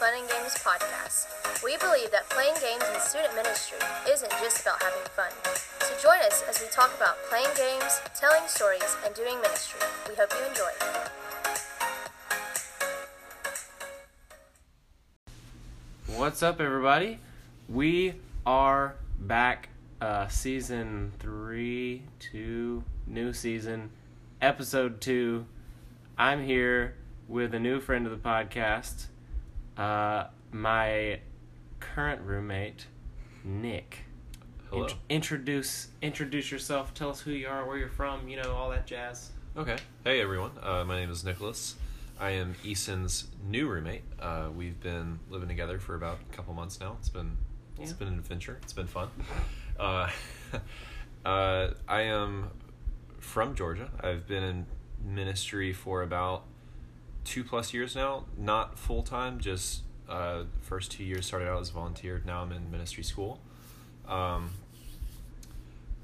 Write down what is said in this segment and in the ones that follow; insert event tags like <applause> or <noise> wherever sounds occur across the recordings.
Fun and Games podcast. We believe that playing games in student ministry isn't just about having fun. So join us as we talk about playing games, telling stories, and doing ministry. We hope you enjoy. What's up, everybody? We are back, uh, season three, two, new season, episode two. I'm here with a new friend of the podcast, uh, my current roommate, Nick. Hello. Int- introduce introduce yourself. Tell us who you are, where you're from. You know all that jazz. Okay. Hey everyone. Uh, my name is Nicholas. I am Eason's new roommate. Uh, we've been living together for about a couple months now. It's been it's Yeah. been an adventure. It's been fun. Uh, <laughs> uh, I am from Georgia. I've been in ministry for about two plus years now. Not full time. Just uh, first two years started out as a volunteer. Now I'm in ministry school. Um,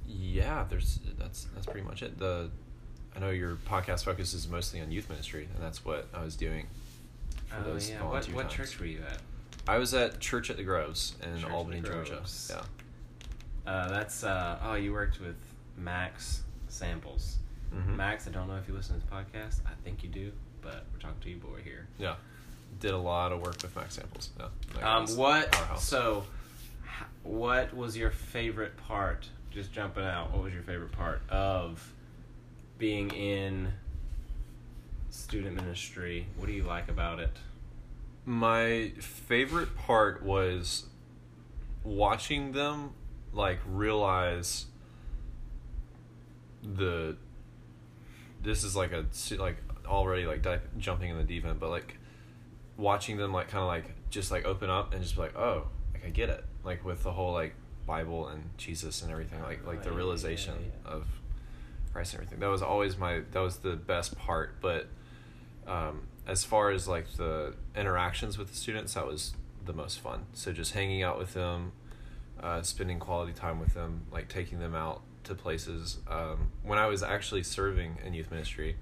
yeah, there's that's that's pretty much it. The I know your podcast focuses mostly on youth ministry, and that's what I was doing. For Oh those yeah. What what times. church were you at? I was at Church at the Groves in Church Albany, Georgia. Yeah. Uh, that's uh, oh, you worked with Max Samples. Mhm. Max, I don't know if you listen to this podcast. I think you do, but we're talking to you, boy, here. Yeah. Did a lot of work with Max Samples. Yeah. Like, Um, what? So, what was your favorite part? Just jumping out. What was your favorite part of being in student ministry? What do you like about it? My favorite part was watching them like realize the this is like a like already like di- jumping in the deep end, but like watching them like kind of like just like open up and just be like, oh, like I get it, like with the whole like Bible and Jesus and everything, like like the yeah, realization yeah. of Christ and everything. That was always my that was the best part, but um, as far as like the interactions with the students, that was the most fun. So just hanging out with them, uh, spending quality time with them, like taking them out to places. Um, when I was actually serving in youth ministry,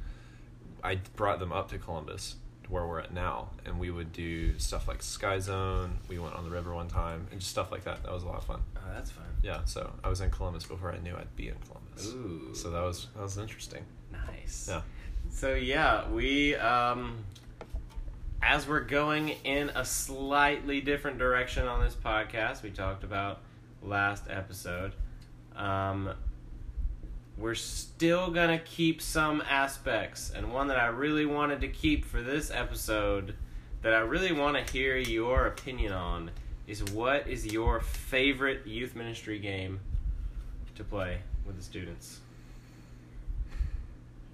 I brought them up to Columbus, to where we're at now, and we would do stuff like Sky Zone. We went on the river one time, and just stuff like that. That was a lot of fun. Oh, that's fun. Yeah, so I was in Columbus before I knew I'd be in Columbus. Ooh. So that was that was interesting. Nice. Yeah. So yeah, we um as we're going in a slightly different direction on this podcast, we talked about last episode. Um we're still to keep some aspects and one that I really wanted to keep for this episode that I really want to hear your opinion on is what is your favorite youth ministry game to play with the students?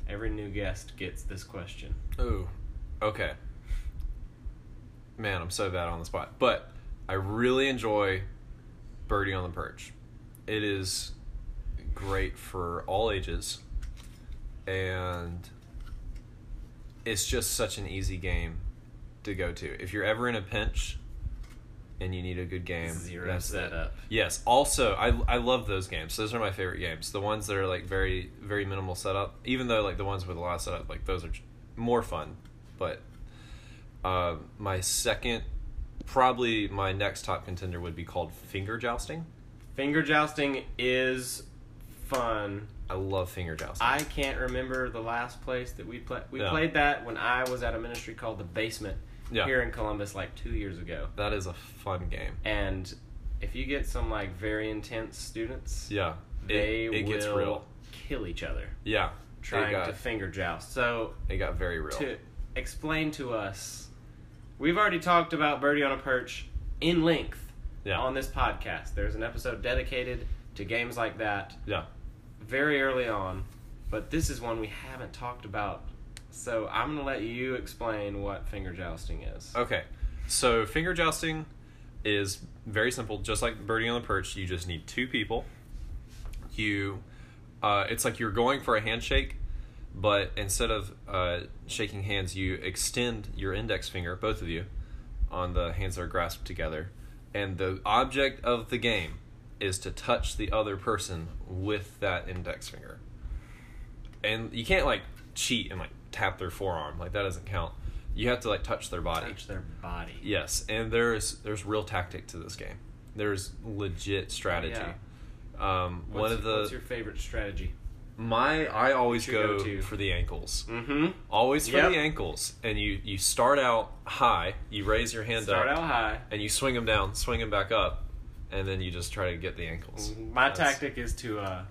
Every new guest gets this question. Ooh, okay. Man, I'm so bad on the spot, but I really enjoy Birdie on the Perch. It is great for all ages, and it's just such an easy game to go to. If you're ever in a pinch and you need a good game, Zero that's setup. Yes. Also, I I love those games. Those are my favorite games. The ones that are like very very minimal setup. Even though like the ones with a lot of setup, like those are more fun. But uh, my second, probably my next top contender would be called finger jousting. Finger jousting is fun. I love finger jousting. I can't remember the last place that we played. We Yeah. played that when I was at a ministry called the Basement Yeah. here in Columbus, like two years ago. that is a fun game. And if you get some like very intense students, Yeah. they it, it will gets real. kill each other Yeah. trying got, to finger joust. So it got very real. to explain to us, we've already talked about Birdie on a Perch in length yeah. on this podcast. There's an episode dedicated to games like that yeah. Very early on, but this is one we haven't talked about. So I'm to let you explain what finger jousting is. Okay, so finger jousting is very simple. Just like birdie on the perch, you just need two people. You, uh, it's like you're going for a handshake, but instead of uh, shaking hands, you extend your index finger, both of you, on the hands that are grasped together, and the object of the game is to touch the other person with that index finger. And you can't like cheat and like tap their forearm like that doesn't count. you have to like touch their body. touch their body. Yes, and there's there's real tactic to this game. There's legit strategy. Yeah. Um, What's, one of the what's your favorite strategy? my I always go go-to? for the ankles. Mm-hmm. Always for Yep. the ankles, and you you start out high. You raise your hand Start up, Start out high. and you swing them down, swing them back up, and then you just try to get the ankles. My That's- tactic is to uh,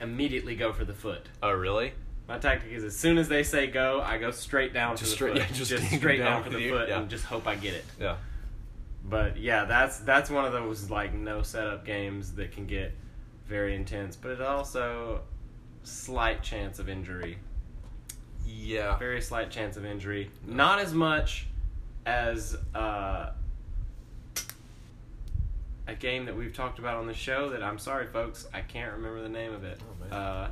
immediately go for the foot. Oh, really? My tactic is as soon as they say go, I go straight down Just to the straight- foot. yeah, just just straight down down for the you, foot yeah. and just hope I get it. Yeah. But yeah, that's that's one of those like no setup games that can get very intense, but it also slight chance of injury. Yeah. Very slight chance of injury. Not as much as uh, a game that we've talked about on the show that I'm sorry folks, I can't remember the name of it. Oh, uh,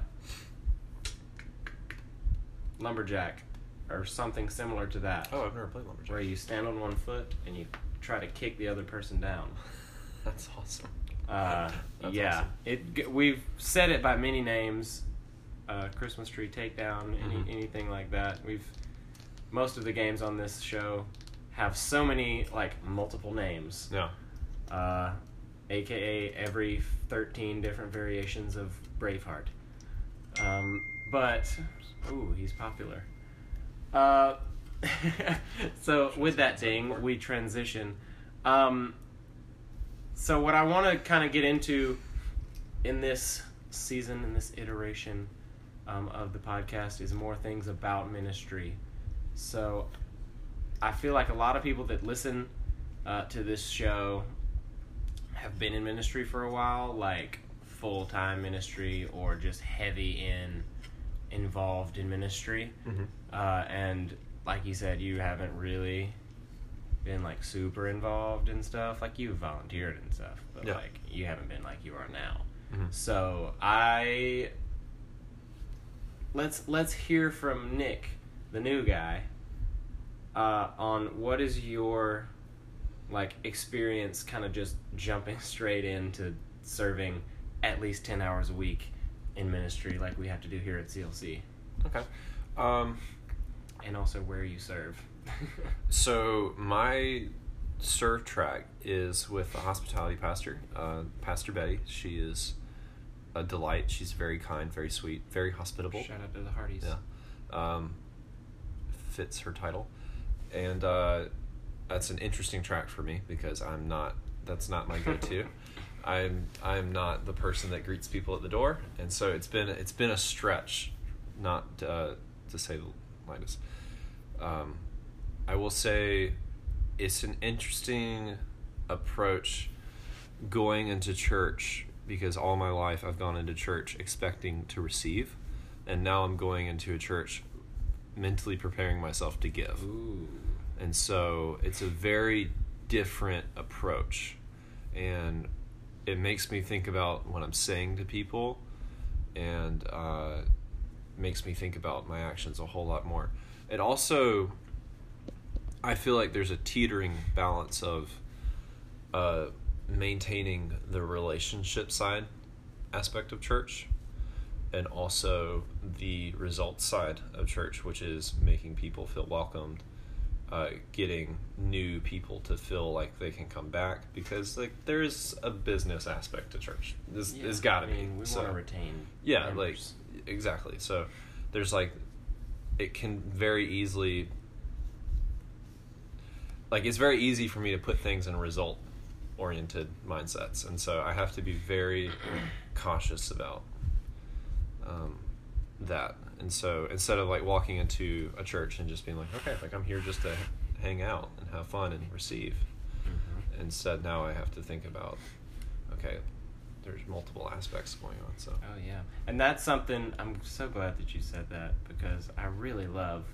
lumberjack or something similar to that. Oh, I've never played lumberjack. Where you stand on one foot and you try to kick the other person down. <laughs> That's awesome. Uh, <laughs> That's yeah, awesome. it we've said it by many names. Uh, Christmas tree takedown, any Mhm. anything like that. We've most of the games on this show have so many like multiple names, Yeah. Uh, aka every thirteen different variations of Braveheart. Um, but ooh, he's popular. Uh, <laughs> so with that ding, we transition. Um, so what I want to kind of get into in this season, in this iteration um, of the podcast, is more things about ministry. So I feel like a lot of people that listen uh, to this show have been in ministry for a while, like full time ministry or just heavy in involved in ministry. Mm-hmm. Uh, and like you said, you haven't really been like super involved in stuff. Like you volunteered and stuff, but Yeah. like you haven't been like you are now. Mhm. So I let's let's hear from Nick, the new guy, uh, on what is your like experience, kind of just jumping <laughs> straight into serving at least ten hours a week in ministry, like we have to do here at CLC, Okay. Um, and also where you serve. <laughs> so my serve track is with the hospitality pastor, uh, Pastor Betty. She is a delight. She's very kind, very sweet, very hospitable. Shout out to the Hardys. Yeah. Um, fits her title. And uh, that's an interesting track for me because I'm not, that's not my go to. <laughs> I'm I'm not the person that greets people at the door, and so it's been it's been a stretch, not uh, to say the lightest. Um, I will say, it's an interesting approach going into church because all my life I've gone into church expecting to receive, and now I'm going into a church mentally preparing myself to give. Ooh. And so it's a very different approach. And it makes me think about what I'm saying to people and uh, makes me think about my actions a whole lot more. It also, I feel like there's a teetering balance of uh, maintaining the relationship side aspect of church and also the results side of church, which is making people feel welcomed uh, getting new people to feel like they can come back because like there is a business aspect to church. This Yeah, has got to I mean, be. We so, want to retain. yeah, members. like exactly. So there's like it can very easily like it's very easy for me to put things in result oriented mindsets, and so I have to be very cautious about um, that. And so instead of like walking into a church and just being like, okay, like I'm here just to hang out and have fun and receive, Mhm. instead now I have to think about, okay, there's multiple aspects going on. So Oh yeah, and that's something I'm so glad that you said that because I really love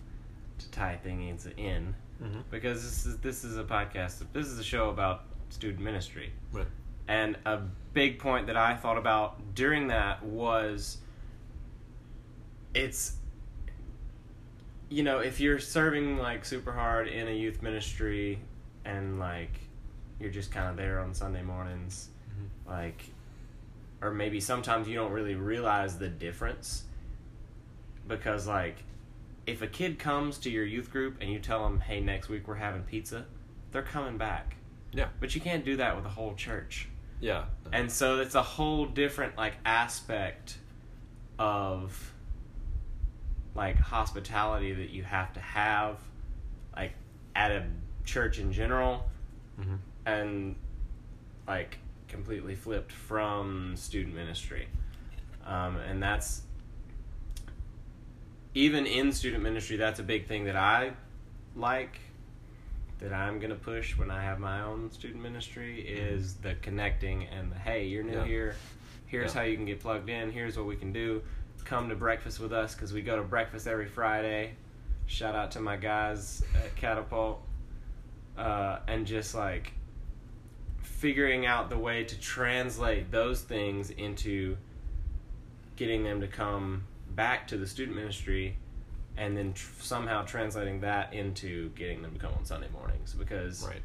to tie things in mm-hmm. because this is this is a podcast. This is a show about student ministry, Right. and a big point that I thought about during that was it's you know if you're serving like super hard in a youth ministry and like you're just kind of there on Sunday mornings mm-hmm. like or maybe sometimes you don't really realize the difference because like if a kid comes to your youth group and you tell them, "Hey, next week we're having pizza," they're coming back. Yeah. But you can't do that with a whole church. Yeah. And so it's a whole different like aspect of like hospitality that you have to have like at a church in general hmm and like completely flipped from student ministry. Um, and that's even in student ministry, that's a big thing that I like that I'm gonna push when I have my own student ministry is the connecting and the hey, you're new Yeah. here. Here's Yeah. how you can get plugged in. Here's what we can do. Come to breakfast with us because we go to breakfast every Friday. Shout out to my guys at Catapult, uh, and just like figuring out the way to translate those things into getting them to come back to the student ministry and then tr- somehow translating that into getting them to come on Sunday mornings because Right.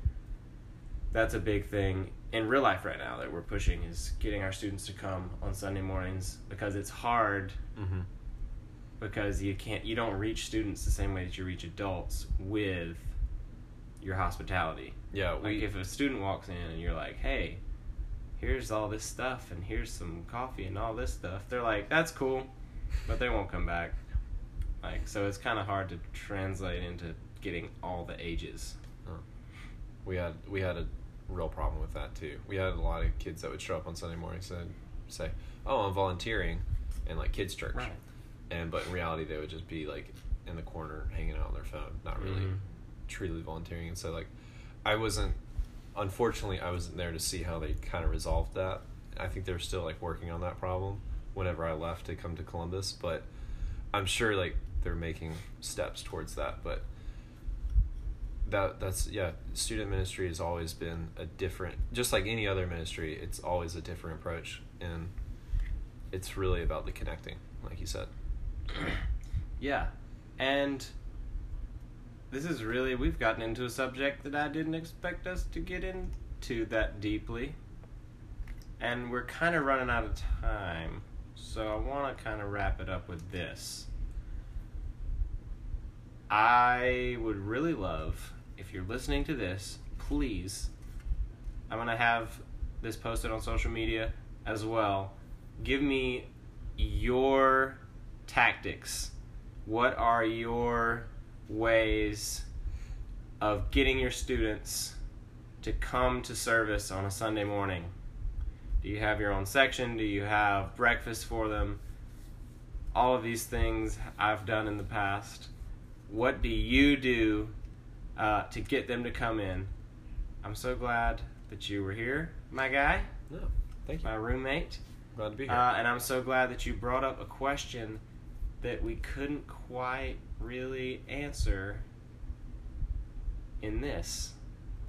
That's a big thing in real life right now that we're pushing is getting our students to come on Sunday mornings because it's hard hmm because you can't you don't reach students the same way that you reach adults with your hospitality. Yeah. Like if a student walks in and you're like, "Hey, here's all this stuff and here's some coffee and all this stuff," they're like, "That's cool," but they won't come back. Like so, it's kind of hard to translate into getting all the ages. we had we had a real problem with that too. We had a lot of kids that would show up on Sunday mornings and say, "Oh, I'm volunteering," in like kids' church, and but in reality they would just be like in the corner hanging out on their phone, not really Mhm. truly volunteering. And so like, I wasn't. Unfortunately, I wasn't there to see how they kind of resolved that. I think they're still like working on that problem. Whenever I left to come to Columbus, but I'm sure like they're making steps towards that. But that that's yeah student ministry has always been a different just like any other ministry it's always a different approach and it's really about the connecting like you said <clears throat> Yeah, and this is really we've gotten into a subject that I didn't expect us to get into that deeply, and we're kind of running out of time. So I want to kind of wrap it up with this. I would really love if you're listening to this, please. I'm gonna have this posted on social media as well. Give me your tactics. What are your ways of getting your students to come to service on a Sunday morning? Do you have your own section? Do you have breakfast for them? All of these things I've done in the past. What do you do uh, to get them to come in? I'm so glad that you were here, my guy, no thank you my roommate. glad to be here Uh, and I'm so glad that you brought up a question that we couldn't quite really answer in this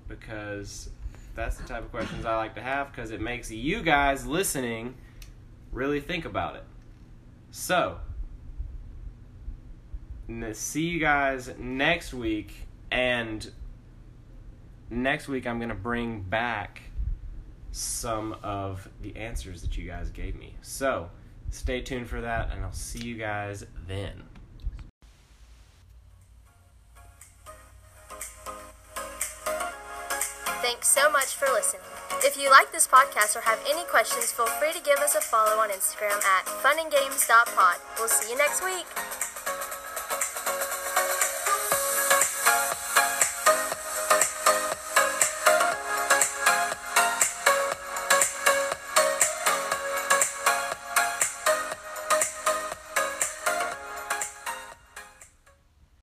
because that's the type of questions I like to have because it makes you guys listening really think about it. So, see you guys next week and next week I'm going to bring back some of the answers that you guys gave me. So, stay tuned for that, and I'll see you guys then. Thanks so much for listening. If you like this podcast or have any questions, feel free to give us a follow on Instagram at funandgames.pod. We'll see you next week.